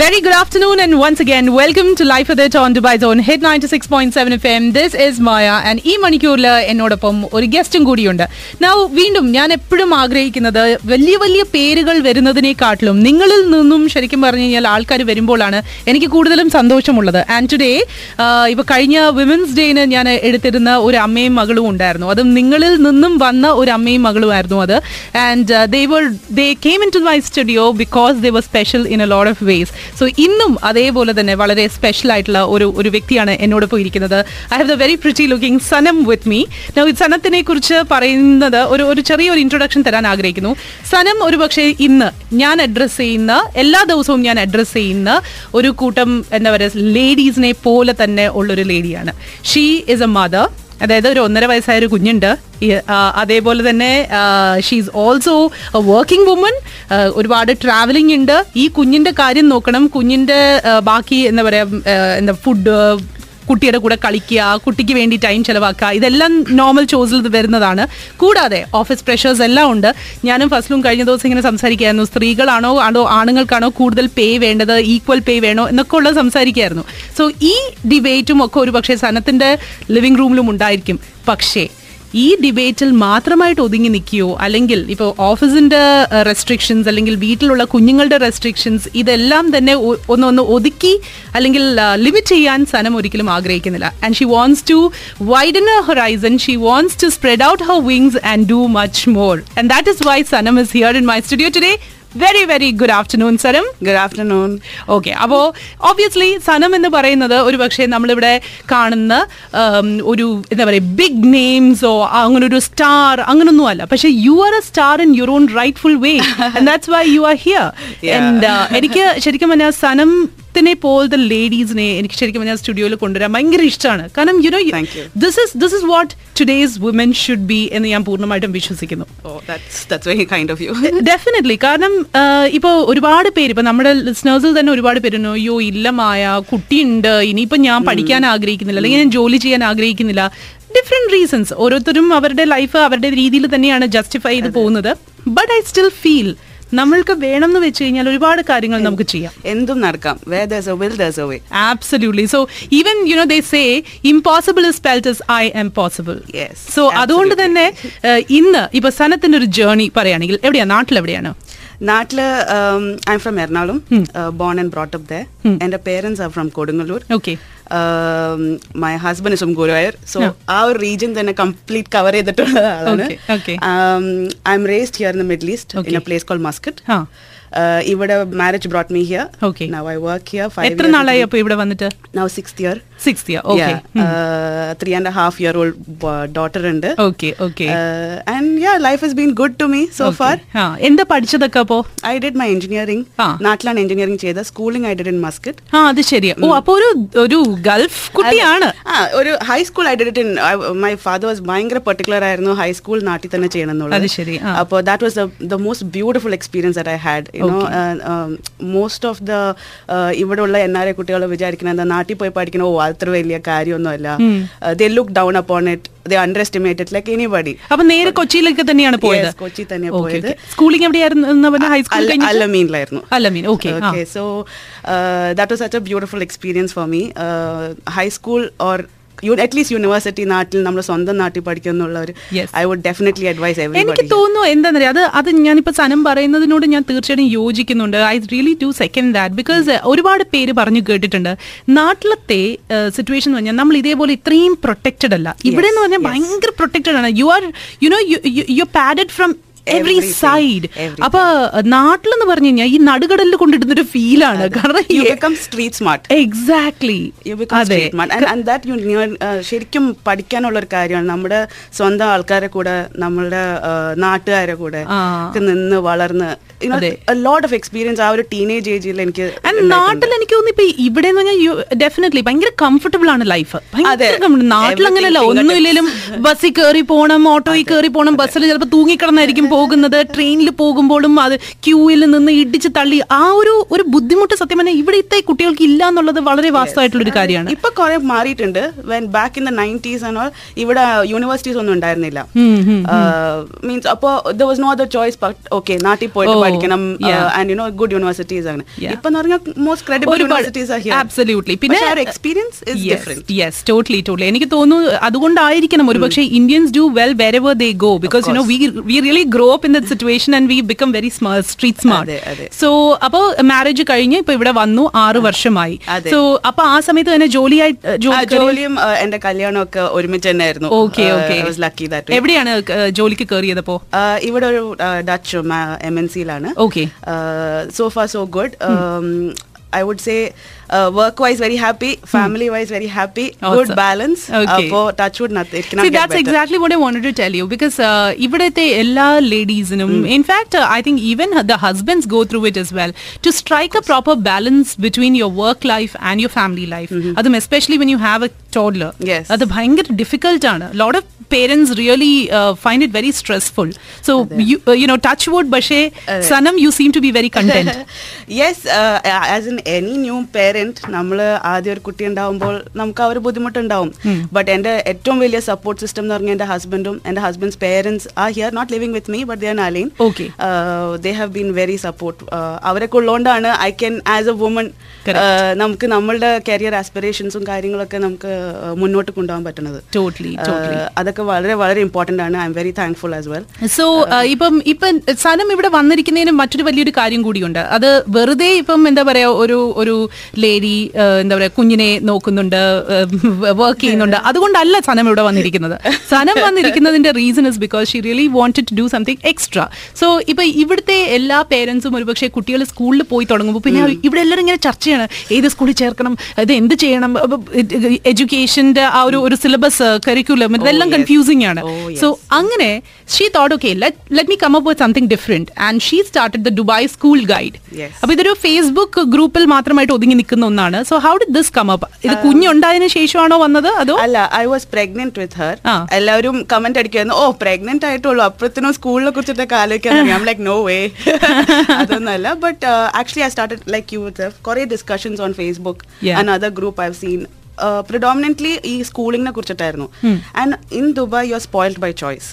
Very good afternoon and once again welcome to Life with It on Dubai Zone Hit 96.7 FM. This is Maya and ഈ മണിക്കൂറിൽ എന്നോടൊപ്പം ഒരു ഗസ്റ്റും കൂടിയുണ്ട്. Now വീണ്ടും ഞാൻ എപ്പോഴും ആഗ്രഹിക്കുന്നത് വലിയ വലിയ പേരുകൾ വരുന്നതിനെക്കാട്ടിലും നിങ്ങളിൽ നിന്നും ശരിക്കും പറഞ്ഞു കഴിഞ്ഞാൽ ആൾക്കാർ വരുമ്പോഴാണ് എനിക്ക് കൂടുതലും സന്തോഷമുള്ളത്. ആൻഡ് ടുഡേ ഇപ്പോൾ കഴിഞ്ഞ വിമൻസ് ഡേന് ഞാൻ എടുത്തിരുന്ന ഒരു അമ്മയും മകളും ഉണ്ടായിരുന്നു. അതും നിങ്ങളിൽ നിന്നും വന്ന ഒരു അമ്മയും മകളുമായിരുന്നു അത്. And they were they came into my studio because they were special in a load of ways so ഇന്നും അതേപോലെ തന്നെ വളരെ സ്പെഷ്യൽ ആയിട്ടുള്ള ഒരു ഒരു വ്യക്തിയാണ് എന്നോടൊപ്പം ഇരിക്കുന്നത് I have the very pretty looking Sanam with me സനത്തിനെ കുറിച്ച് പറയുന്നത് ഒരു ഒരു ചെറിയൊരു ഇൻട്രൊഡക്ഷൻ തരാൻ ആഗ്രഹിക്കുന്നു. സനം ഒരു പക്ഷേ ഇന്ന് ഞാൻ അഡ്രസ്സ് ചെയ്യുന്ന എല്ലാ ദിവസവും ഞാൻ അഡ്രസ്സ് ചെയ്യുന്ന ഒരു കൂട്ടം എന്താ പറയുക ലേഡീസിനെ പോലെ തന്നെ ഉള്ളൊരു ലേഡിയാണ് ഷീ ഇസ് എ മദർ അതായത് ഒരു ഒന്നര വയസ്സായ ഒരു കുഞ്ഞുണ്ട് അതേപോലെ തന്നെ ഷീസ് ഓൾസോ വർക്കിംഗ് വുമൺ ഒരുപാട് ട്രാവലിംഗ് ഉണ്ട്. ഈ കുഞ്ഞിന്റെ കാര്യം നോക്കണം. കുഞ്ഞിന്റെ ബാക്കി എന്താ പറയാ എന്താ ഫുഡ് കുട്ടിയുടെ കൂടെ കളിക്കുക കുട്ടിക്ക് വേണ്ടി ടൈം ചെലവാക്കുക ഇതെല്ലാം നോർമൽ ചോസിൽ വരുന്നതാണ്. കൂടാതെ ഓഫീസ് പ്രഷേഴ്സ് എല്ലാം ഉണ്ട്. ഞാനും ഫസ്റ്റിലും കഴിഞ്ഞ ദിവസം ഇങ്ങനെ സംസാരിക്കുകയായിരുന്നു. സ്ത്രീകളാണോ ആണോ ആണുങ്ങൾക്കാണോ കൂടുതൽ പേ വേണ്ടത് ഈക്വൽ പേ വേണോ എന്നൊക്കെ ഉള്ളത് സംസാരിക്കുകയായിരുന്നു. സോ ഈ ഡിബേറ്റും ഒക്കെ ഒരു പക്ഷേ സനത്തിന്റെ ലിവിംഗ് റൂമിലും ഉണ്ടായിരിക്കും. പക്ഷേ ഈ ഡിബേറ്റിൽ മാത്രമായിട്ട് ഒതുങ്ങി നിൽക്കുകയോ അല്ലെങ്കിൽ ഇപ്പോൾ ഓഫീസിന്റെ റെസ്ട്രിക്ഷൻസ് അല്ലെങ്കിൽ വീട്ടിലുള്ള കുഞ്ഞുങ്ങളുടെ റെസ്ട്രിക്ഷൻസ് ഇതെല്ലാം തന്നെ ഒന്നൊന്ന് ഒന്ന് ഒന്ന് ഒതുക്കി അല്ലെങ്കിൽ ലിമിറ്റ് ചെയ്യാൻ സനം ഒരിക്കലും ആഗ്രഹിക്കുന്നില്ല. And she wants to widen a horizon she wants to spread out her wings and do much more and that is why Sanam is here in my studio today very very good afternoon Sanam good afternoon okay അപ്പോൾ obviously Sanam എന്ന് പറയുന്നത് ഒരു പക്ഷേ നമ്മളിവിടെ കാണുന്ന ഒരു എന്താ പറയുക ബിഗ് നെയിംസോ അങ്ങനെ ഒരു സ്റ്റാർ അങ്ങനൊന്നും അല്ല. പക്ഷെ you are a star in your own rightful way that's why you are here എനിക്ക് ശരിക്കും പറഞ്ഞാൽ സനത്തിനെ പോലത്തെ ലേഡീസിനെ എനിക്ക് ശരിക്കും പറഞ്ഞാൽ സ്റ്റുഡിയോയിൽ കൊണ്ടുവരാൻ ഭയങ്കര ഇഷ്ടമാണ്. കാരണം you know. This is this is what today's woman should be എന്ന് ഞാൻ പൂർണമായിട്ടും വിശ്വസിക്കുന്നു. ഡെഫിനറ്റ്ലി കാരണം ഇപ്പോൾ ഒരുപാട് പേര് ഇപ്പൊ നമ്മുടെ ലിസ്ണേഴ്സിൽ തന്നെ ഒരുപാട് പേര് അയ്യോ ഇല്ലമായ കുട്ടിയുണ്ട് ഇനിയിപ്പോ ഞാൻ പഠിക്കാൻ ആഗ്രഹിക്കുന്നില്ല അല്ലെങ്കിൽ ഞാൻ ജോലി ചെയ്യാൻ ആഗ്രഹിക്കുന്നില്ല. ഡിഫറെന്റ് റീസൺസ് ഓരോരുത്തരും അവരുടെ ലൈഫ് അവരുടെ രീതിയിൽ തന്നെയാണ് ജസ്റ്റിഫൈ ചെയ്ത് പോകുന്നത്. ബട്ട് ഐ സ്റ്റിൽ ഫീൽ നമ്മൾക്ക് വേണമെന്ന് വെച്ച് കഴിഞ്ഞാൽ ഒരുപാട് കാര്യങ്ങൾ നമുക്ക് ചെയ്യാം. എന്തും നടക്കാം. Way absolutely so even you know they say impossible is spelt is I am possible so അതുകൊണ്ട് തന്നെ ഇന്ന് ഇപ്പൊ സനത്തിന്റെ ഒരു ജേർണി പറയുകയാണെങ്കിൽ എവിടെയാ? നാട്ടിൽ എവിടെയാണ്? നാട്ടിൽ I am from Ernakulam. Born and brought the they എന്റെ parents are from Kodungallur. Okay my husband is from Guruvayur so ആ ഒരു റീജിയൻ തന്നെ കംപ്ലീറ്റ് കവർ ചെയ്തിട്ടുള്ള ആളാണ്. Okay, okay. I am raised here in the Middle East in a place call Muscat ഇവിടെ marriage brought me here okay now I work here എത്ര നാളായി അപ്പോൾ ഇവിടെ വന്നിട്ട്? Now six year six year okay three and half year old daughter ഉണ്ട്. Okay okay and yeah life has been good to me so far എന്താ പഠിച്ചതൊക്കെ അപ്പോ? I did my engineering. നാട്ടിലാണ് എഞ്ചിനീയറിംഗ് ചെയ്ത schooling I did in Muscat ആ അത് ശരിയാണ് ഓ അപ്പോൾ ഒരു ഒരു ഗൾഫ് കുട്ടിയാണ്. ആ ഒരു high school I did in my father was ഭയങ്കര പെർട്ടിക്കുലർ ആയിരുന്നു. ഹൈസ്കൂൾ നാട്ടിൽ തന്നെ ചെയ്യണം എന്നുള്ളത്. അപ്പോൾ that was the most beautiful experience that I had you know most of the ഇവിടെ ഉള്ള എൻ ആർ ഐ കുട്ടികൾ വിചാരിക്കുന്നത് എന്താ നാട്ടിൽ പോയി പഠിക്കണ ഓ അത്ര വലിയ കാര്യമൊന്നുമല്ല. They look down upon it they underestimated like anybody അപ്പൊ നേരെ കൊച്ചിയിലേക്ക് തന്നെയാണ് പോയത്? കൊച്ചി തന്നെയാണ് പോയത്. സ്കൂളിംഗ് എവിടെയായിരുന്നു ഹൈസ്കൂൾ കഴിഞ്ഞിട്ട്? അല്ലമീനിലായിരുന്നു Alameen okay so that was such a such a beautiful experience for me. Least university നാട്ടിൽ നമ്മൾ സ്വന്തം നാട്ടിൽ പഠിക്കുന്നുള്ള ഒരു. ഐ വുഡ് ഡെഫിനറ്റ്ലി അഡ്വൈസ് എനിക്ക് തോന്നുന്നു എന്താണെന്നറിയാം അത് അത് ഞാനിപ്പോൾ സനം പറയുന്നതിനോട് ഞാൻ തീർച്ചയായിട്ടും യോജിക്കുന്നുണ്ട്. I really to second that because ഒരുപാട് പേര് പറഞ്ഞു കേട്ടിട്ടുണ്ട്. നാട്ടിലത്തെ സിറ്റുവേഷൻ എന്ന് പറഞ്ഞാൽ നമ്മൾ ഇതേപോലെ ഇത്രയും പ്രൊട്ടക്റ്റഡ് അല്ല. ഇവിടെ എന്ന് പറഞ്ഞാൽ ഭയങ്കര പ്രൊട്ടക്റ്റഡ് ആണ്. You are you know you padded from every side. അപ്പൊ നാട്ടിലെന്ന് പറഞ്ഞു കഴിഞ്ഞാൽ ഈ നടുകടലിൽ കൊണ്ടിടുന്ന ഒരു ഫീലാണ് കാരണം you become street smart exactly ശരിക്കും പഠിക്കാനുള്ള ഒരു കാര്യമാണ്. നമ്മുടെ സ്വന്തം ആൾക്കാരെ കൂടെ നമ്മുടെ നാട്ടുകാരെ കൂടെ. നിന്ന് വളർന്ന്. ലോട്ട് ഓഫ് എക്സ്പീരിയൻസ് ആ ഒരു ടീനേജ് ഏജിൽ എനിക്ക് നാട്ടിൽ എനിക്ക് തോന്നുന്നു ഇപ്പൊ ഇവിടെ എന്ന് പറഞ്ഞാൽ ഡെഫിനറ്റ്ലി ഭയങ്കര കംഫർട്ടബിൾ ആണ് ലൈഫ് അതെ. നാട്ടിൽ അങ്ങനെയല്ല ഒന്നും ഒന്നുമില്ലേലും ബസ്സിൽ കയറി പോണം ഓട്ടോയിൽ കയറി പോണം ബസ്സിൽ ചിലപ്പോൾ തൂങ്ങിക്കിടന്നായിരിക്കും പോകുന്നത് ട്രെയിനിൽ പോകുമ്പോഴും അത് ക്യൂവിൽ നിന്ന് ഇടിച്ച് തള്ളി ആ ഒരു ഒരു ബുദ്ധിമുട്ട് സത്യം പറഞ്ഞാൽ ഇവിടുത്തെ കുട്ടികൾക്ക് ഇല്ല എന്നുള്ളത് വളരെ വാസ്തവമായിട്ടുള്ള ഒരു കാര്യമാണ്. ഇപ്പൊ കുറെ മാറിയിട്ടുണ്ട്. When back in the nineties and all ഇവിടെ യൂണിവേഴ്സിറ്റീസ് ഒന്നും ഉണ്ടായിരുന്നില്ല. മീൻസ് അപ്പോ there was no other choice but okay നാട്ടിൽ പോയിട്ട് Oh, പഠിക്കണം. And you know good universities ആണ്. ഇപ്പൊ മോസ്റ്റ് ക്രെഡിബിൾ യൂണിവേഴ്സിറ്റീസ് absolutely. പിന്നെ experience is different yes totally totally എനിക്ക് തോന്നുന്നു അതുകൊണ്ടായിരിക്കണം ഒരുപക്ഷെ Indians do well wherever they go because you know we we really grow up in that situation and we become very street smart. So അപ്പോൾ marriage കഴിഞ്ഞ് ഇപ്പൊ ഇവിടെ വന്നു ആറ് വർഷമായി. സോ അപ്പൊ ആ സമയത്ത് തന്നെ ജോലിയായി ആ, ജോലി ജോലിയും ആ, എന്റെ കല്യാണം ഒക്കെ ഒരുമിച്ച് തന്നെ ആയിരുന്നു ഓക്കെ. ഓക്കെ ലക്കി ദാറ്റ് എവിടെയാണ് ജോലിക്ക് കയറിയതപ്പോ? ഇവിടെ ഒരു Dutch M N സിയിലാണ് okay. So far so good. Um, I would say uh, work wise very happy, family wise very happy, good Awesome. balance. Okay. Uh, touch wood nothing. It cannot See, get that's better. exactly what I wanted to tell you because uh, ഇവിടുത്തെ എല്ലാ ലേഡീസിനും in fact I think even the husbands go through it as well to strike a proper balance between your work life and your family life അതും especially when you have a toddler Yes. അത് ഭയങ്കര difficult ആണ് lot of parents really find it very stressful so you know touch wood പക്ഷേ Sanam you seem to be very content yes as in any new parent നമ്മൾ ആദ്യം ഒരു കുട്ടി ഉണ്ടാവുമ്പോൾ നമുക്ക് ആ ഒരു ബുദ്ധിമുട്ടുണ്ടാവും. ബട്ട് എന്റെ ഏറ്റവും വലിയ സപ്പോർട്ട് സിസ്റ്റം എന്ന് പറഞ്ഞാൽ എന്റെ ഹസ്ബൻഡും എന്റെ husband's parents are here not living with me but they are align Okay. They have been very support അവരൊക്കെ ഉള്ളതുകൊണ്ടാണ് I can as a woman നമുക്ക് നമ്മളുടെ കരിയർ ആസ്പിറേഷൻസും കാര്യങ്ങളൊക്കെ നമുക്ക് uh, മുന്നോട്ട് കൊണ്ടുപോകാൻ പറ്റുന്നത്. Totally, Uh, വളരെ വളരെ ഇമ്പോർട്ടന്റ് ആണ്. I am very thankful as well so ഇപ്പം ഇപ്പം സനം ഇവിടെ വന്നിരിക്കുന്നതിന് മറ്റൊരു വലിയൊരു കാര്യം കൂടിയുണ്ട്. അത് വെറുതെ ഇപ്പം എന്താ പറയാ ഒരു ഒരു ലേഡി എന്താ പറയാ കുഞ്ഞിനെ നോക്കുന്നുണ്ട് വർക്ക് ചെയ്യുന്നുണ്ട്. അതുകൊണ്ടല്ല സനം ഇവിടെ വന്നിരിക്കുന്നത്. Sanam വന്നിരിക്കുന്നതിന്റെ reason is because she really wanted to do something extra so ഇപ്പൊ ഇവിടുത്തെ എല്ലാ പേരൻസും ഒരുപക്ഷെ കുട്ടികൾ സ്കൂളിൽ പോയി തുടങ്ങുമ്പോൾ പിന്നെ ഇവിടെ എല്ലാവരും ഇങ്ങനെ ചർച്ചയാണ്. ഏത് സ്കൂളിൽ ചേർക്കണം? ഇത് എന്ത് ചെയ്യണം? എഡ്യൂക്കേഷന്റെ ആ ഒരു ഒരു സിലബസ് കരിക്കുലം ഇതെല്ലാം yes. കൺഫ്യൂസിംഗ് ആണ്. Oh. സോ അങ്ങനെ she thought okay let me come up with something different and she started the Dubai school guide. അപ്പൊ ഇതൊരു ഫേസ്ബുക്ക് ഗ്രൂപ്പിൽ മാത്രമായിട്ട് ഒതുങ്ങി നിൽക്കുന്ന ഒന്നാണ്. So how did this come up ഇത് കുഞ്ഞുണ്ടായതിനു ശേഷമാണോ വന്നത്? അതോ? അല്ല I was pregnant with her. എല്ലാവരും കമന്റ് അടിക്കുമായിരുന്നു ഓ പ്രഗ്നന്റ് ആയിട്ടുള്ളൂ. അപ്പുറത്തിനും സ്കൂളിനെ കുറിച്ചിട്ടൊക്കെ ആലോചിക്കാൻ ലൈക്ക് നോ വേ അതൊന്നല്ല but actually I started like you കുറെ discussions on Facebook other group I have seen predominantly ഈ സ്കൂളിങ്ങിനെ കുറിച്ചിട്ടായിരുന്നു and in Dubai you are spoiled by choice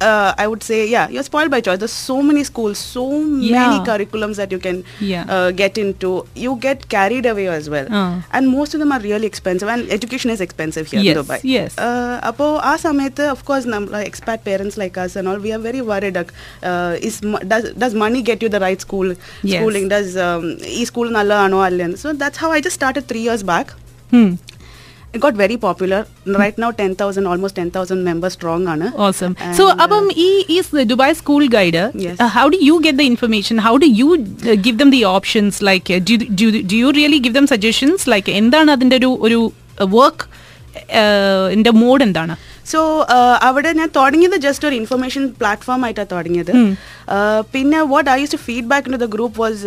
uh, I would say, yeah, you're spoiled by choice. There's so many schools, so Yeah. many curriculums that you can Yeah. uh, get into. You get carried away as well. Ah. And most of them are really expensive, and education is expensive here Yes, in Dubai. yes. Uh, അപ്പോൾ ആ സമയത്ത് of course നമ്മൾ expat parents like us and all we are very worried uh, is mo- does does money get you the right school Yes. schooling does um, ഈ school നല്ലതാണോ അല്ലെന്ന് so that's how I just started three years back It got very popular. Right now 10,000 almost 10,000 members strong ആണ്. Awesome so uh, അപ്പം ഈ ഈ Dubai school guide how do you get the information how do you give them the options like do you really give them suggestions like എന്താണ് അതിന്റെ ഒരു ഒരു work എന്റെ mode എന്താണ്? സോ അവിടെ ഞാൻ തുടങ്ങിയത് ജസ്റ്റ് ഒരു ഇൻഫർമേഷൻ പ്ലാറ്റ്ഫോം ആയിട്ടാണ് തുടങ്ങിയത്. Uh, പിന്നെ what I use to feedback in the group was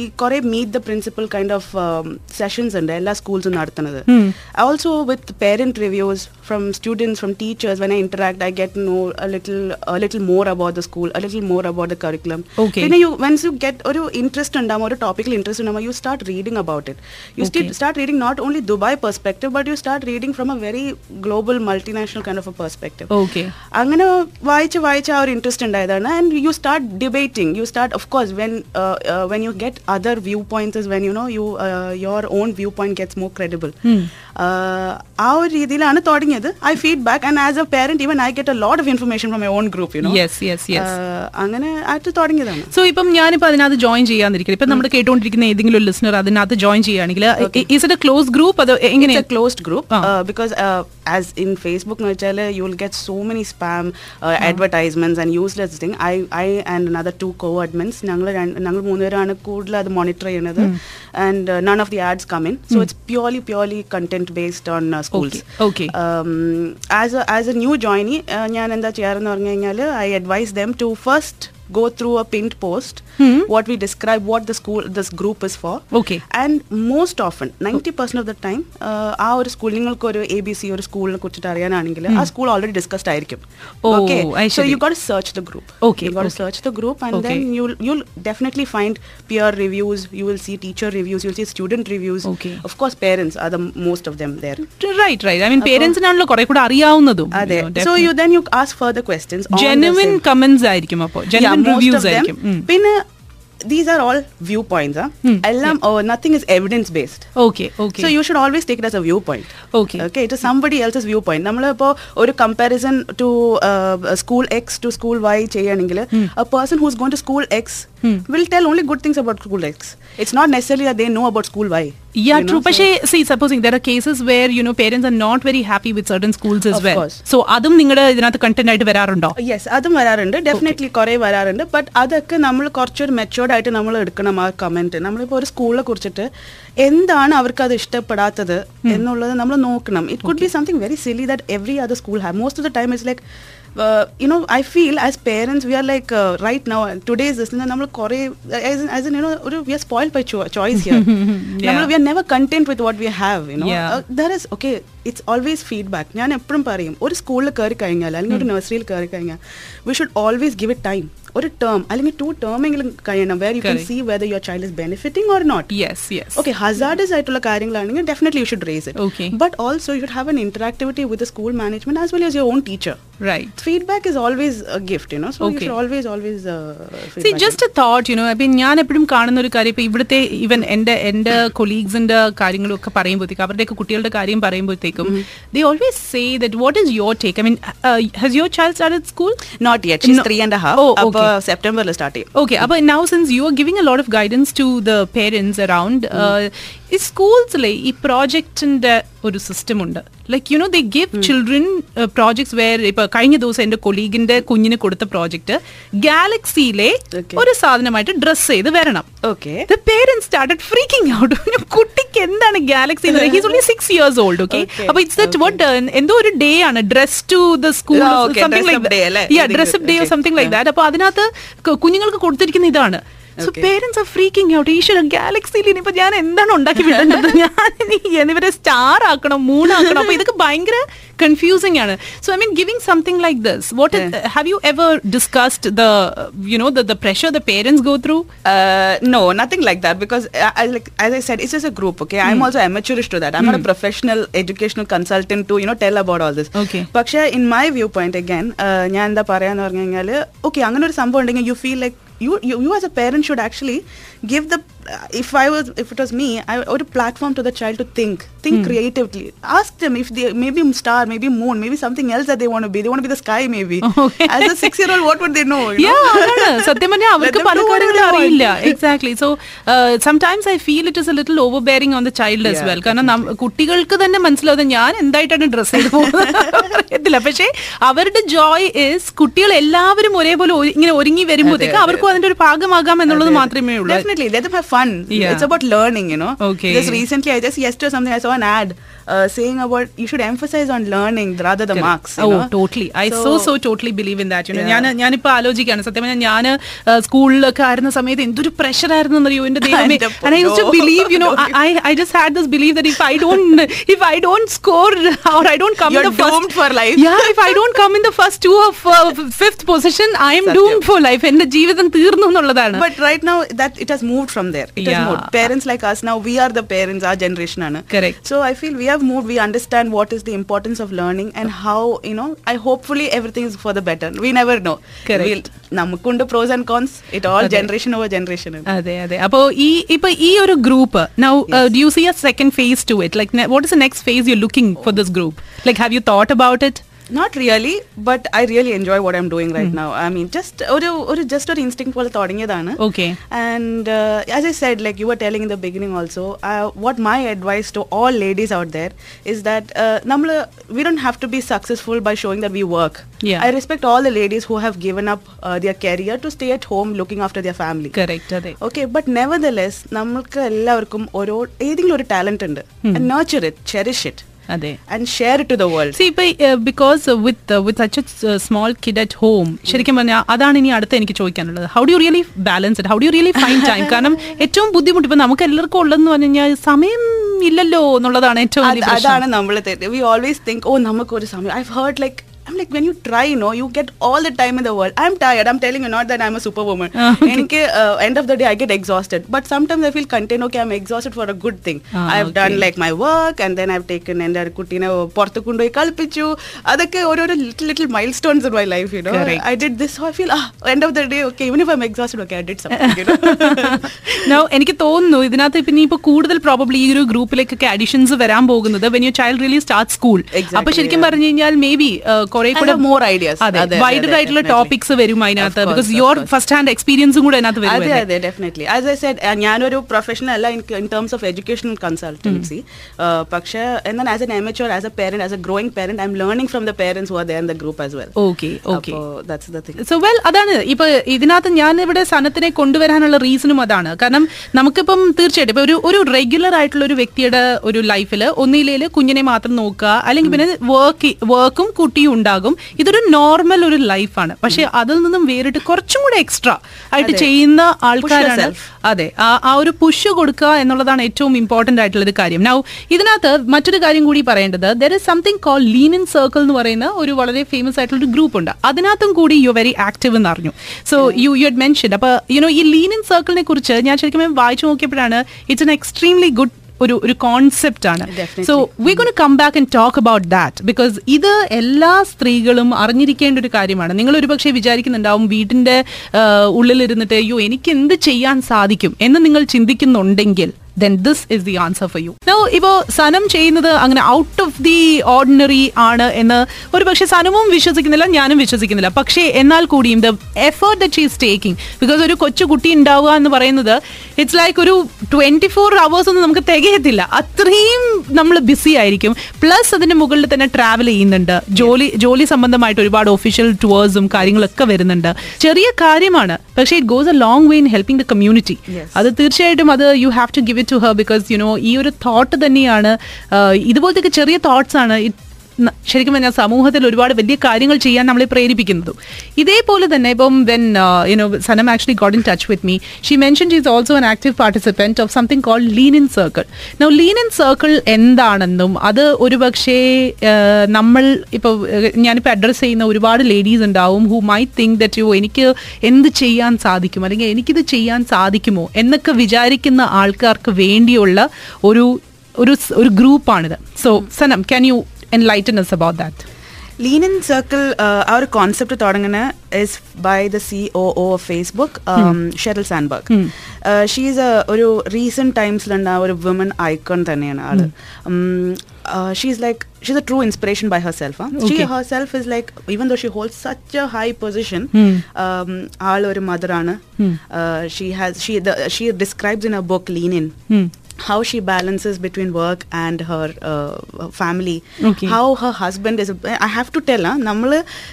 ഈ കുറെ meet the principal kind of sessions ഉണ്ട് എല്ലാ സ്കൂൾസും നടത്തുന്നത്. Also with parent reviews From students from teachers when I interact I get no little little more about the school little more about the curriculum Okay. പിന്നെ U vents you get ഒരു interest ഉണ്ടാകും ഒരു ടോപ്പിക്കിൽ interest ഉണ്ടാകും you start reading about it you Okay. Start reading not only Dubai perspective but you start reading from a very global multinational kind of a perspective okay അങ്ങനെ വായിച്ച് വായിച്ച് ആ ഒരു ഇൻട്രസ്റ്റ് ഉണ്ടായതാണ് and you start debating you start of course when when you get other view points when you know you your own view point gets more credible ആ ഒരു രീതിയിലാണ് തുടങ്ങിയത് I feedback and as a parent even I get a lot of information from my own group yes yes yes അങ്ങനെ ആയിട്ട് തുടങ്ങിയതാണ്. So ഇപ്പം ഞാനിപ്പോൾ അതിനകത്ത് ജോയിൻ ചെയ്യാന്നിരിക്കുന്നത് ഇപ്പം നമ്മൾ കേട്ടുകൊണ്ടിരിക്കുന്ന ഏതെങ്കിലും ഒരു ലിസണർ അതിനകത്ത് ജോയിൻ ചെയ്യുകയാണെങ്കിൽ is it a close group അത് എങ്ങനെ? Closed group because as in Facebook because uh, as in Facebook എന്ന് വെച്ചാൽ you will get so many spam advertisements and useless thing I I and and two co co-admins. ഞങ്ങൾ ഞങ്ങൾ മൂന്നുപേരാണ് കൂടുതൽ അത് monitor ചെയ്യുന്നത്. And none of the ads ads come in. So it's purely purely content based on uh. Um, as a new joinee uh, ഞാൻ എന്താ ചെയ്യാറെന്ന് പറഞ്ഞു കഴിഞ്ഞാൽ I advise them to first go through a pinned post what we describe what the school this group is for Okay. and most often 90% of the time uh, ആ ഒരു school നിങ്ങൾക്ക് ഒരു A B C ഒരു സ്കൂളിനെ കുറിച്ചിട്ട് അറിയാനാണെങ്കിൽ ആ school already discussed ആയിരിക്കും Oh, okay so. You got search the group Okay, you got to okay. search the group and Okay. then you you'll definitely find peer reviews you will see teacher reviews you'll see student reviews Okay. of course parents are the most of them there right right I mean പേരൻസിനാണല്ലോ കുറെ കൂടെ അറിയാവുന്നതും അതെ so you then you ask further questions genuine comments genuine appo comments ആയിരിക്കും അപ്പോ Yeah, genuine reviews ആയിരിക്കും പിന്നെ these are all viewpoints huh? എല്ലാം oh, nothing is evidence based okay okay So you should always take it as a viewpoint. Okay. Okay, it is somebody else's viewpoint. നമ്മളിപ്പോ ഒരു comparison to school X to school Y ചെയ്യുകയാണെങ്കിൽ a person who's going to school X will tell only good things about school X. It's not necessarily that they know about school Y. Yeah, you know, true. so- പക്ഷേ see, supposing there are cases where you know parents are not very happy with certain schools as Of well. course. So അതും നിങ്ങളുടെ ഇതിനകത്ത് content ആയിട്ട് വരാറുണ്ടോ yes അതും വരാറുണ്ട് definitely കുറേ വരാറുണ്ട് ബട്ട് അതൊക്കെ നമ്മൾ കുറച്ചൊരു മെച്ചുവേർഡ് ആയിട്ട് നമ്മൾ എടുക്കണം ആ കമന്റ് നമ്മളിപ്പോൾ ഒരു സ്കൂളിനെ കുറിച്ചിട്ട് എന്താണ് അവർക്ക് അത് ഇഷ്ടപ്പെടാത്തത് എന്നുള്ളത് നമ്മൾ നോക്കണം it could be something very silly that every other school have most of the time it's like you know I feel as parents we are like right now today's നമ്മൾ കുറേ ആസ് യു നോ ഒരു we are spoil by choice here നമ്മൾ we are never content with what we have you know. There is okay it's always feedback ഞാൻ എപ്പോഴും പറയും ഒരു സ്കൂളിൽ കയറി കഴിഞ്ഞാൽ അല്ലെങ്കിൽ ഒരു നഴ്സറിയിൽ കയറി കഴിഞ്ഞാൽ we should always give it time ഒരു ടേം അല്ലെങ്കിൽ ടു ടേം എങ്കിലും കഴിയണം where you can Correct. See whether your child is benefiting or not yes yes okay hazardous ആയിട്ടുള്ള കാര്യങ്ങളാണെങ്കിൽ definitely you should raise it it but also you should have an interactivity with school management as well as your own teacher right feedback is always gift you know so you Okay. Should always always see just a thought you know അപ്പം ഞാൻ എപ്പോഴും കാണുന്ന ഒരു കാര്യം ഇപ്പൊ ഇവിടുത്തെ even എന്റെ എന്റെ കൊളീഗ്സിന്റെ കാര്യങ്ങളും ഒക്കെ പറയുമ്പോഴത്തേക്കും അവരുടെയൊക്കെ കുട്ടികളുടെ കാര്യം പറയുമ്പോഴത്തേക്കും they always say that what is your take I mean has your child start school not yet. Three and half okay. സെപ്റ്റംബറിൽ സ്റ്റാർട്ട് ചെയ്യും Okay, but now since you are giving a lot of guidance to the parents around, uh, ഈ സ്കൂൾസിലെ ഈ പ്രോജക്റ്റിന്റെ ഒരു system ഉണ്ട് like you know they give children projects where ഇപ്പൊ കഴിഞ്ഞ ദിവസം എന്റെ കൊളീഗിന്റെ കുഞ്ഞിന് കൊടുത്ത പ്രോജക്റ്റ് ഗാലക്സിയിലെ ഒരു സാധനമായിട്ട് ഡ്രസ് ചെയ്ത് വരണം. Okay the parents started freaking out കുട്ടിക്ക് എന്താണ് galaxy he's only six years old okay അപ്പൊ ഇറ്റ്സ് ദറ്റ് വാട്ട് എന്തോ ഒരു ഡേ ആണ്. Dress to the school something like dress day. Something like that അപ്പൊ അതിനകത്ത് കുഞ്ഞുങ്ങൾക്ക് കൊടുത്തിരിക്കുന്ന ഇതാണ്. So. Parents are freaking out ഈശ്വര ഗാലക്സിയിൽ ഇനിയിപ്പോ ഞാൻ എന്താണ് ഉണ്ടാക്കി വിടേണ്ടത് ഞാൻ ഇവരെ സ്റ്റാർ ആക്കണം മൂണാക്കണം അപ്പൊ ഇതൊക്കെ ഭയങ്കര കൺഫ്യൂസിംഗ് ആണ് so I mean giving something like this what have you ever discussed the you know the pressure the parents go through no no, nothing like that because I, I like as I said, it's just a group. Okay, I'm also amateurish to that. I'm not a professional educational consultant to you know tell about all this. Okay. പക്ഷേ in my view point again ഞാൻ എന്താ പറയാന്ന് പറഞ്ഞു കഴിഞ്ഞാൽ okay അങ്ങനെ ഒരു സംഭവം ഉണ്ടെങ്കിൽ you feel like you, you, you as a parent should actually should actually give the if I was if it was me I ഒരു platform to the child to think think creatively ask them if maybe star maybe moon maybe something else they won't be they won't be the sky maybe Okay. As a six year old what would they know Yeah, അതാണ്. സത്യം പറഞ്ഞാൽ അവർക്ക് പല കാര്യങ്ങളും അറിയില്ല. Exactly so sometimes I feel it is a little overbearing on the child as well കാരണം കുട്ടികൾക്ക് തന്നെ മനസ്സിലാവുന്നത് ഞാൻ എന്തായിട്ടാണ് ഡ്രസ് ചെയ്ത് പോകുന്നത് പക്ഷേ അവരുടെ ജോയ് ഇസ് കുട്ടികൾ എല്ലാവരും ഒരേപോലെ ഇങ്ങനെ ഒരുങ്ങി വരുമ്പോഴത്തേക്ക് അവർക്കും അതിന്റെ ഒരു ഭാഗമാകാം എന്നുള്ളത് മാത്രമേ ഉള്ളൂ. Definitely, let them have fun. Yeah. It's about learning, you know. Okay. Just recently, I just yesterday something I saw an ad uh, saying about you should emphasize on learning rather than marks. You oh know? so, so so totally totally believe in that Yeah. ഞാൻ ഞാനിപ്പോ ആലോചിക്കുകയാണ് സത്യം പറഞ്ഞാൽ ഞാൻ സ്കൂളിലൊക്കെ ആയിരുന്ന സമയത്ത് എന്തൊരു പ്രഷർ ആയിരുന്നു എന്നറിയോ എന്റെ ദൈവമേ And I used to believe, you know, I, I just had this belief that if I don't, if I don't score or I don't come in You're the first, doomed for life. Yeah, if I don't come in the first two of uh, fifth position, I am doomed for life. എന്റെ ജീവിതം തീർന്നു എന്നുള്ളതാണ് But right now, that it has moved from there. It Yeah. has moved. Parents like us now, we are the parents, our generation, Anna. Correct. So I feel we have moved. We understand what is the importance of learning and how you know. I hopefully everything is for the better. We never know. Correct. We'll, നമുക്കുണ്ട് pros and cons. It all അതെ. generation over generation. അതെ അതെ അപ്പോ ഈ ഇപ്പൊ ഈ ഒരു group now do you see a second phase to it like what is the next phase you looking for this group like have you thought about it Not really, but I really enjoy what I'm doing right now. I mean, just ഒരു ഒരു just ഒരു instinct പോലെ തുടങ്ങിയതാണ്. Okay. And uh, as I said, like you were telling in the beginning also, uh, what my advice to all ladies out there is that uh, നമ്മൾ we don't have to be successful by showing that we work. Yeah. I respect all the ladies who have given up uh, their career to stay at home looking after their family. Correct അതെ okay but nevertheless നമ്മൾക്ക് എല്ലാവർക്കും ഓരോ ഏതെങ്കിലും ഒരു talent ഉണ്ട് nurture it cherish it അതെ. And share it to the world see ഇപ്പൊ because with with such a small kid at home ശരിക്കും പറഞ്ഞാൽ അതാണ് ഇനി അടുത്ത് എനിക്ക് ചോദിക്കാനുള്ളത്. How do really balance it how do really find time കാരണം ഏറ്റവും ബുദ്ധിമുട്ട് ഇപ്പൊ നമുക്ക് എല്ലാവർക്കും ഉള്ളതെന്ന് പറഞ്ഞു കഴിഞ്ഞാൽ സമയം ഇല്ലല്ലോ എന്നുള്ളതാണ് ഏറ്റവും അതാണ് നമ്മൾ വി ഓൾവേസ് തിങ്ക് ഓ നമുക്ക് ഒരു സമയം I heard like I'm like when you try, you know, you get all the time in the world. I'm tired. I'm telling you, not that I'm a superwoman. Ah, okay. എനിക്ക് uh, end of the day, I get exhausted. But sometimes I feel content. Okay, I'm exhausted for a good thing. Ah, I've done like my work, and then I've taken എന്റെ ഒരു കുട്ടീനെ പുറത്ത് കൊണ്ടുപോയി കളിപ്പിച്ചു അതൊക്കെ ഓരോരോ little little milestones in my life you know. I did this I feel end of the day okay even if I exhausted okay I did something എനിക്ക് തോന്നുന്നു ഇതിനകത്ത് ഇപ്പൊ ഇനിയിപ്പോ കൂടുതൽ പ്രോബബ്ലി ഈ ഒരു ഗ്രൂപ്പിലേക്കൊക്കെ അഡീഷൻസ് വരാൻ പോകുന്നത് when you child really start school അപ്പൊ ശരിക്കും. പറഞ്ഞു കഴിഞ്ഞാൽ മേ ബി കുറെ കൂടെ മോർ ഐഡിയാസ്. അതെ വൈഡഡ് ആയിട്ടുള്ള ടോപ്പിക്സ് വരും അതിനകത്ത്? ബിക്കോസ് യുവർ ഫസ്റ്റ് ഹാൻഡ് എക്സ്പീരിയൻസും കൂടെ അതിനകത്ത് അതെ വരും അതെ അതെ ഡെഫിനറ്റ്ലി ആസ് ഐ സെഡ് ഞാനൊരു പ്രൊഫഷണൽ അല്ല in terms of educational consultancy പക്ഷേ എന്നാൽ as an amateur as a parent as a growing parent I am learning from the parents who are there in the group as well okay okay that's the thing so well അതാണ്. ഇപ്പൊ ഇതിനകത്ത് ഞാൻ ഇവിടെ സനത്തിനെ കൊണ്ടുവരാനുള്ള റീസണും അതാണ്. കാരണം നമുക്കിപ്പം തീർച്ചയായിട്ടും ഇപ്പൊ ഒരു ഒരു റെഗുലർ ആയിട്ടുള്ള ഒരു വ്യക്തിയുടെ ഒരു ലൈഫിൽ ഒന്നിലേൽ കുഞ്ഞിനെ മാത്രം നോക്കുക അല്ലെങ്കിൽ പിന്നെ വർക്ക് വർക്കും കുട്ടിയും ഉണ്ടാകും. ഇതൊരു നോർമൽ ഒരു ലൈഫാണ് പക്ഷെ അതിൽ നിന്നും വേറിട്ട് കുറച്ചും കൂടെ എക്സ്ട്രാ ആയിട്ട് ചെയ്യുന്ന ആൾക്കാരാണ്. അതെ. ആ- ഒരു പുഷ് കൊടുക്കുക എന്നുള്ളതാണ് ഏറ്റവും ഇമ്പോർട്ടന്റ് ആയിട്ടുള്ള ഒരു കാര്യം. നൗ ഇതിനകത്ത് മറ്റൊരു കാര്യം കൂടി പറയേണ്ടത്. There is something call lean in circle എന്ന് പറയുന്ന ഒരു വളരെ ഫേമസ് ആയിട്ടുള്ള ഒരു ഗ്രൂപ്പ് ഉണ്ട്. അതിനകത്തും കൂടി യു വെരി ആക്റ്റീവ് എന്ന് അറിഞ്ഞു. So you you had mention അപ്പൊ യുനോ ഈ ലീൻ ഇൻ സർക്കിളിനെ കുറിച്ച് ഞാൻ ശരിക്കും വായിച്ചു നോക്കിയപ്പോഴാണ് ഇറ്റ്സ് എൻ എക്സ്ട്രീംലി ഗുഡ് ഒരു ഒരു കോൺസെപ്റ്റ് ആണ്. So we gonna come back and talk about that because ഇത് എല്ലാ സ്ത്രീകളും അറിഞ്ഞിരിക്കേണ്ട ഒരു കാര്യമാണ്. നിങ്ങൾ ഒരുപക്ഷെ വിചാരിക്കുന്നുണ്ടാവും വീടിന്റെ ഉള്ളിലിരുന്നിട്ട് അയ്യോ എനിക്ക് എന്ത് ചെയ്യാൻ സാധിക്കും? എന്ന് നിങ്ങൾ ചിന്തിക്കുന്നുണ്ടെങ്കിൽ then this is the answer for you ഇപ്പോ സനം ചെയ്യുന്നത് അങ്ങനെ ഔട്ട് ഓഫ് ദി ഓർഡിനറി ആണ് എന്ന് ഒരു പക്ഷേ സനവും വിശ്വസിക്കുന്നില്ല ഞാനും വിശ്വസിക്കുന്നില്ല. പക്ഷേ എന്നാൽ കൂടിയും the effort that she's taking because ഒരു കൊച്ചു കുട്ടി ഉണ്ടാവുക എന്ന് പറയുന്നത് ഇറ്റ്സ് ലൈക്ക് ഒരു ട്വന്റി ഫോർ അവേഴ്സ് ഒന്നും നമുക്ക് തികയത്തില്ല. അത്രയും നമ്മൾ ബിസി ആയിരിക്കും. പ്ലസ് അതിന്റെ മുകളിൽ തന്നെ ട്രാവൽ ചെയ്യുന്നുണ്ട്. ജോലി ജോലി സംബന്ധമായിട്ട് ഒരുപാട് ഒഫീഷ്യൽ ടൂവേഴ്സും കാര്യങ്ങളൊക്കെ വരുന്നുണ്ട്. ചെറിയ കാര്യമാണ്. പക്ഷേ it goes a long way in helping the community അത് തീർച്ചയായിട്ടും അത് you have to give it to her because you know ഈ ഒരു തോട്ട് തന്നെയാണ് ഇതുപോലത്തെ ചെറിയ തോട്ട്സ് ആണ്. ന- ശരിക്കും പറഞ്ഞാൽ സമൂഹത്തിൽ ഒരുപാട് വലിയ കാര്യങ്ങൾ ചെയ്യാൻ നമ്മളെ പ്രേരിപ്പിക്കുന്നതും. ഇതേപോലെ തന്നെ ഇപ്പം when you know Sanam actually got in touch with me she mention is also an active participant of something call lean in circle now lean in circle എന്താണെന്നും അത് ഒരു പക്ഷേ നമ്മൾ ഇപ്പോൾ ഞാനിപ്പോൾ അഡ്രസ്സ് ചെയ്യുന്ന ഒരുപാട് ലേഡീസ് ഉണ്ടാവും who my think that you എനിക്ക് എന്ത് ചെയ്യാൻ സാധിക്കും? അല്ലെങ്കിൽ എനിക്കിത് ചെയ്യാൻ സാധിക്കുമോ? എന്നൊക്കെ വിചാരിക്കുന്ന ആൾക്കാർക്ക് വേണ്ടിയുള്ള ഒരു ഒരു ഒരു ഗ്രൂപ്പാണിത് so Sanam can you enlighten us about that. Lean In Circle, uh, our concept of is by the COO of Facebook, hmm. um, hmm. Sheryl Sandberg. Hmm. Uh, she is a, a recent times a woman icon. Hmm. Um, uh, she's like she's a true inspiration by herself. Huh? Okay. She herself is like even though she holds such a high position, hmm. um, all or mother hmm. uh, she has she the, she describes in her book Lean In. Hmm how she balances between work and her uh, family Okay. how her husband is i have to tell നമ്മൾ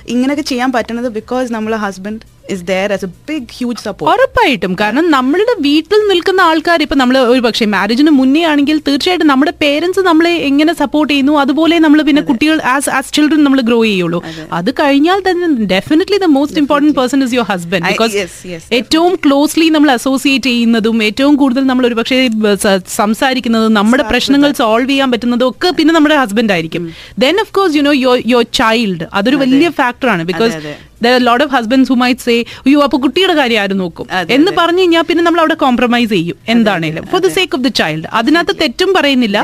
ഇങ്ങനെയൊക്കെ ചെയ്യാൻ പറ്റുന്നത് because നമ്മളെ husband Is there as a big huge support ഉറപ്പായിട്ടും. കാരണം നമ്മളുടെ വീട്ടിൽ നിൽക്കുന്ന ആൾക്കാർ ഇപ്പൊ നമ്മൾ ഒരു പക്ഷേ മാരേജിന് മുന്നേ ആണെങ്കിൽ തീർച്ചയായിട്ടും നമ്മുടെ പേരൻസ് നമ്മളെ എങ്ങനെ സപ്പോർട്ട് ചെയ്യുന്നു അതുപോലെ നമ്മൾ പിന്നെ കുട്ടികൾ ആസ് ആസ് ചിൽഡ്രൻ നമ്മൾ ഗ്രോ ചെയ്യുള്ളൂ. അത്. കഴിഞ്ഞാൽ തന്നെ definitely the most important person is your husband because ഏറ്റവും ക്ലോസ്ലി നമ്മൾ അസോസിയേറ്റ് ചെയ്യുന്നതും ഏറ്റവും കൂടുതൽ നമ്മൾ ഒരു പക്ഷേ സംസാരിക്കുന്നതും നമ്മുടെ പ്രശ്നങ്ങൾ സോൾവ് ചെയ്യാൻ പറ്റുന്നതും ഒക്കെ പിന്നെ നമ്മുടെ ഹസ്ബൻഡ് ആയിരിക്കും. Then of course you know your your child അതൊരു വലിയ ഫാക്ടറാണ് because lot of husbands who might say അയ്യോ അപ്പൊ കുട്ടിയുടെ കാര്യം ആരും നോക്കും എന്ന്. പറഞ്ഞു കഴിഞ്ഞാൽ പിന്നെ നമ്മൾ അവിടെ കോംപ്രമൈസ് ചെയ്യും. എന്താണേലും. For the sake of the child അതിനകത്ത് തെറ്റും പറയുന്നില്ല.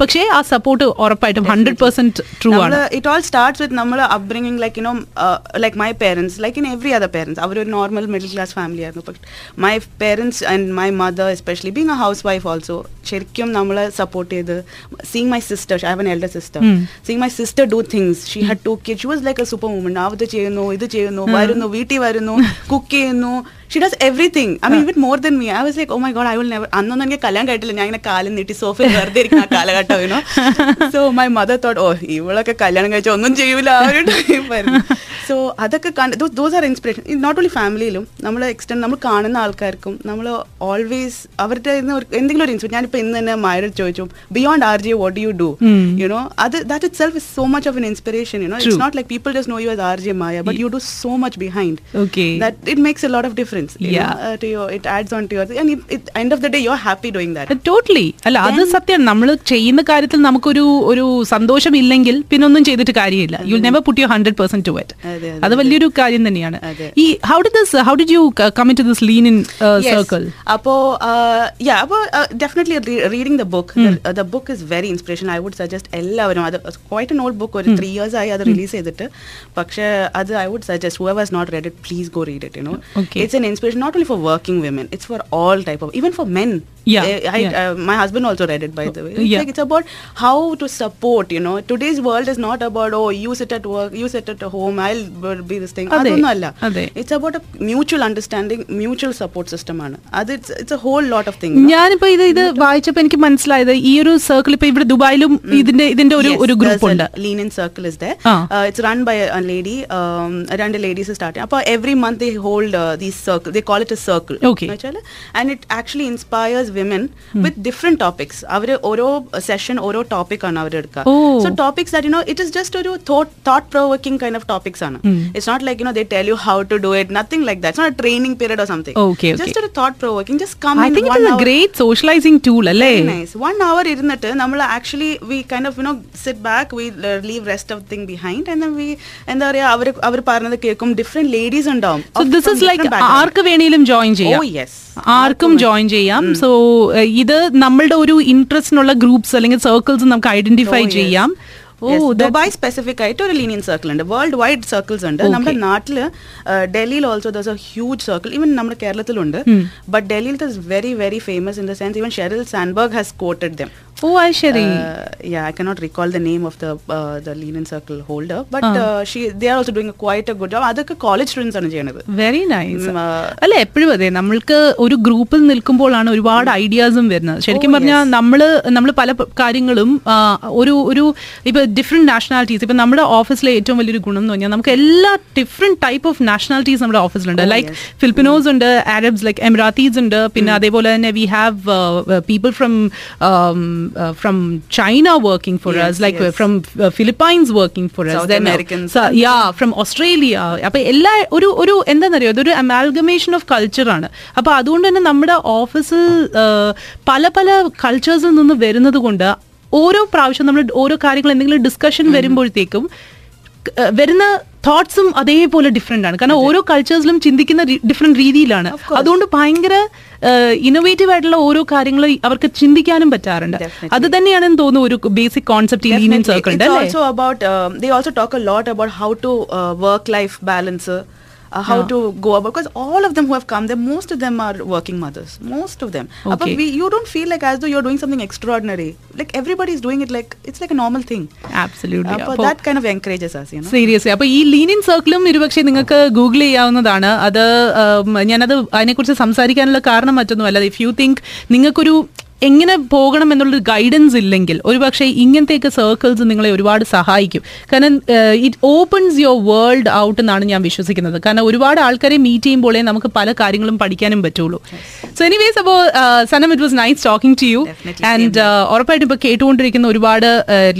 പക്ഷേ ആ സപ്പോർട്ട് ഉറപ്പായിട്ടും ഹൺഡ്രഡ് പെർസെന്റ് ട്രൂ ആണ്. ഇറ്റ് ഓൾ സ്റ്റാർട്ട്സ് വിത്ത് നമ്മൾ upbringing like you know like my parents like in every other parents അവരൊരു നോർമൽ മിഡിൽ ക്ലാസ് ഫാമിലി ആയിരുന്നു. But my parents and my mother especially being a housewife also ശരിക്കും നമ്മളെ support ചെയ്ത് seeing my sister I have an elder sister seeing my sister do things she had to kid she was like a super woman അത് ചെയ്യുന്നു ഇത് ചെയ്യുന്നു വരുന്നു വീട്ടിൽ വരുന്നു കുക്ക് ചെയ്യുന്നു she does everything I mean even more than me I was like oh my God I will never അന്നൊന്നും എനിക്ക് കല്യാണം കഴിട്ടില്ല ഞാൻ ഇങ്ങനെ കാലം നീട്ടി സോഫയിൽ വെറുതെ ഇരിക്കുന്ന കാലഘട്ടം ഇനോ so my mother thought oh ഇവളൊക്കെ കല്യാണം കഴിച്ച ഒന്നും ചെയ്യൂല. ആ ഒരു ടൈമായിരുന്നു സോ അതൊക്കെ കണ്ട് those are inspiration not only ഫാമിലിയിലും നമ്മൾ എക്സ്റ്റെൻഡ് നമ്മൾ കാണുന്ന ആൾക്കാർക്കും നമ്മൾ ഓൾവേസ് അവരുടെ എന്തെങ്കിലും ഒരു ഇൻസ്പിറേഷൻ ഞാനിപ്പോൾ ഇന്ന് തന്നെ മായർ ചോദിച്ചു beyond R G what you do you know അത് that itself is so much of an inspiration you know it's. Not like people just know you are G Maya but you do so much behind that that it makes a lot of difference you Yeah. know, uh, to your it adds on to your and it, it, end of the day you're happy doing that. Totally അല്ല അത് സത്യമാണ് നമ്മൾ ചെയ്യുന്ന കാര്യത്തിൽ നമുക്കൊരു ഒരു സന്തോഷം ഇല്ലെങ്കിൽ പിന്നെ ഒന്നും ചെയ്തിട്ട് കാര്യമില്ല. You never put you hundred percent to it അതെ, വലിയൊരു കാര്യം തന്നെയാണ്. ഈ how D this how did you come to this lean in circle അപ്പോ യാ അപ്പോ definitely reading the book the book is very inspiration I would suggest എല്ലാവരും അത് quite an old book ഒരു ത്രീ ഇയേഴ്സ് ആയി അത് release ചെയ്തിട്ട്. പക്ഷേ അത് I would suggest who has not read it please go read it you know. It's an inspiration not only for working women; it's for all type of, even for men. Yeah, I, yeah. uh, my husband also read it by the way. It's Yeah. like it's about how to support, you know. Today's world is not about oh you sit at work, you sit at home, I'll be this thing. Adhe. അതൊന്നുമല്ല. It's a mutual understanding, mutual support system Adhe, അത് it's, it's a whole lot of things. ഞാനിപ്പോ ഇത് ഇത് വായിച്ചപ്പോ എനിക്ക് മനസ്സിലായത് ഈ ഒരു circle ഇപ്പൊ ഇവിടെ ദുബായിലും ഇതിന്റെ ഇതിന്റെ ഒരു Yes, ഒരു ഗ്രൂപ്പ് ഉണ്ട് a Lean-in circle is there. By Uh, it's run by a, a lady. Um, രണ്ട്. അപ്പോൾ every month they hold uh, these circle. They call it a circle. Okay. എന്നുവെച്ചാല് and it actually inspires women with different topics. അവർ ഓരോ session ഓരോ topic ആണ് അവർ എടുക്കുക. Oh. So topics that you know it is just ഒരു thought thought provoking kind of topics ആണ്. It's not like you know they tell you how to do it. Nothing like that. It's not a training period or something. Okay, okay. Just ഒരു thought provoking. Just come I in think one it hour. Great socialising tool അല്ലേ Very nice. One hour ഇരുന്നിട്ട് നമ്മൾ actually we kind of you know sit back we leave rest of thing behind and we എന്താ പറയാ അവർ അവർ പറഞ്ഞത് കേൾക്കും different ladies ഉണ്ടാവും so of- this from is like different background. ആർക്ക് വേണേലും ജോയിൻ ചെയ്യാം. Oh, yes. ആർക്കും ജോയിൻ ചെയ്യാം. സോ ഇത് നമ്മളുടെ ഒരു ഇൻട്രസ്റ്റിനുള്ള ഗ്രൂപ്പ്സ് അല്ലെങ്കിൽ സർക്കിൾസ് നമുക്ക് ഐഡന്റിഫൈ Oh, ചെയ്യാം. ദുബായ് സ്പെസിഫിക് ആയിട്ട് ഒരു ലീനിയൻ സർക്കിൾ ഉണ്ട്. വേൾഡ് വൈഡ് സർക്കിൾസ് ഉണ്ട്. നമ്മുടെ നാട്ടിൽ ഡൽഹിയിൽ also there's a huge circle even നമ്മുടെ കേരളത്തിലുണ്ട്. ബട്ട് ഡൽഹിയിൽ is very very famous in the sense even Sheryl Sandberg has quoted them അത് ശരി Uh, yeah, I cannot recall the name of the uh, the Lenin Circle holder, but uh, Uh, she they are also doing a quite a good job. അതൊക്കെ college students ആണ് ചെയ്യണത്. Very nice അല്ല എപ്പോഴും അതെ നമ്മൾക്ക് ഒരു ഗ്രൂപ്പിൽ നിൽക്കുമ്പോഴാണ് ഒരുപാട് ഐഡിയാസും വരുന്നത്. ശരിക്കും Oh, പറഞ്ഞാൽ നമ്മൾ നമ്മൾ പല കാര്യങ്ങളും ഒരു ഒരു ഇപ്പൊ ഡിഫറെന്റ് നാഷണാലിറ്റീസ് ഇപ്പൊ നമ്മുടെ ഓഫീസിലെ ഏറ്റവും വലിയൊരു ഗുണം എന്ന് പറഞ്ഞാൽ നമുക്ക് എല്ലാ ഡിഫറെന്റ് ടൈപ്പ് ഓഫ് നാഷണാലിറ്റീസ് നമ്മുടെ ഓഫീസിലുണ്ട് Oh, ലൈക്ക് ഫിലിപ്പിനോസ് ഉണ്ട് അറബ്സ് ലൈക്ക് എമിറാത്തീസ് ഉണ്ട് പിന്നെ അതേപോലെ തന്നെ we have people from from China working for Yes, us like yes. from uh, Philippines working for South us, then uh, Americans. so- yeah, from Australia. അപ്പൊ എല്ലാ ഒരു ഒരു എന്താണെന്നറിയോ അതൊരു അമാൽഗമേഷൻ ഓഫ് കൾച്ചറാണ് അപ്പൊ അതുകൊണ്ട് തന്നെ നമ്മുടെ ഓഫീസിൽ പല പല കൾച്ചേഴ്സിൽ നിന്ന് വരുന്നത് കൊണ്ട് ഓരോ പ്രാവശ്യം നമ്മൾ ഓരോ കാര്യങ്ങൾ എന്തെങ്കിലും ഡിസ്കഷൻ വരുമ്പോഴത്തേക്കും വരുന്ന തോട്ട്സും അതേപോലെ ഡിഫറെന്റ് ആണ്. കാരണം ഓരോ കൾച്ചേഴ്സിലും ചിന്തിക്കുന്ന ഡിഫറെന്റ് രീതിയിലാണ്. അതുകൊണ്ട് ഭയങ്കര ഇന്നോവേറ്റീവ് ആയിട്ടുള്ള ഓരോ കാര്യങ്ങൾ അവർക്ക് ചിന്തിക്കാനും പറ്റാറുണ്ട്. അത് തന്നെയാണ് തോന്നുന്നു ഒരു basic concept lean in circle um, they also talk a lot about how to uh. Uh, uh, how Yeah. to go about because all of them who have come there most of them are working mothers most of them Okay. But we, you don't feel like as though you're doing something extraordinary like everybody is doing it like it's like a normal thing absolutely uh, but that kind of encourages us you know seriously അപ്പോൾ ഈ ലീനിൻ സർക്കിളും ഒരുപക്ഷെ നിങ്ങൾക്ക് Google ചെയ്യാവുന്നതാണ് അത് ഞാനത് അതിനെക്കുറിച്ച് സംസാരിക്കാനുള്ള കാരണം മറ്റൊന്നുമല്ല ഇഫ് യു തിങ്ക് നിങ്ങൾക്കൊരു എങ്ങനെ പോകണം എന്നുള്ളൊരു ഗൈഡൻസ് ഇല്ലെങ്കിൽ ഒരുപക്ഷെ ഇങ്ങനത്തെയൊക്കെ സർക്കിൾസ് നിങ്ങളെ ഒരുപാട് സഹായിക്കും. കാരണം it opens your world out എന്നാണ് ഞാൻ വിശ്വസിക്കുന്നത്. കാരണം ഒരുപാട് ആൾക്കാരെ മീറ്റ് ചെയ്യുമ്പോഴേ നമുക്ക് പല കാര്യങ്ങളും പഠിക്കാനും പറ്റുള്ളൂ. സോ എനിവേസ് അപ്പോൾ Sanam it was nice talking to you and ഉറപ്പായിട്ടും ഇപ്പോൾ കേട്ടുകൊണ്ടിരിക്കുന്ന ഒരുപാട്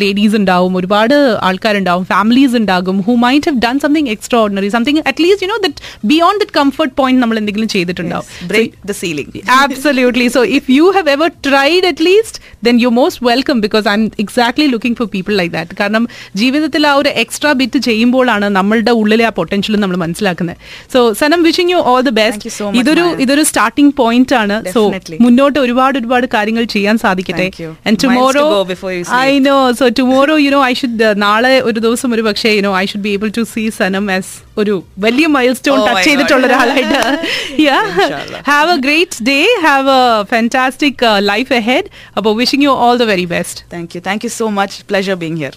ലേഡീസ് ഉണ്ടാവും ഒരുപാട് ആൾക്കാരുണ്ടാവും ഫാമിലീസ് ഉണ്ടാകും who might have done something extraordinary something at least you know that beyond that comfort point നമ്മൾ എന്തെങ്കിലും ചെയ്തിട്ടുണ്ടാവും. Break the ceiling. Have So if at least then you most at least, then you're most welcome because I'm exactly looking for people like that. കാരണം ജീവിതത്തിൽ ആ ഒരു extra bit ചെയ്യുമ്പോഴാണ് നമ്മളുടെ ഉള്ളിലെ ആ പൊട്ടൻഷ്യൽ നമ്മൾ മനസ്സിലാക്കുന്നത് so Sanam wishing you all the you best ഇതൊരു. ഇതൊരു സ്റ്റാർട്ടിംഗ് പോയിന്റ് ആണ് സോ. മുന്നോട്ട് ഒരുപാട് ഒരുപാട് കാര്യങ്ങൾ ചെയ്യാൻ സാധിക്കട്ടെ. And tomorrow. I know so tomorrow you know I should നാളെ ഒരു ദിവസം ഒരു പക്ഷേ you know I should be able to see Sanam as ഒരു വലിയ മൈൽ സ്റ്റോൺ ടച്ച് ചെയ്തിട്ടുള്ള ഒരാളായിട്ട്. Have a great day have a fantastic life ahead അപ്പോൾ wishing you all the very best thank you thank you so much pleasure being here.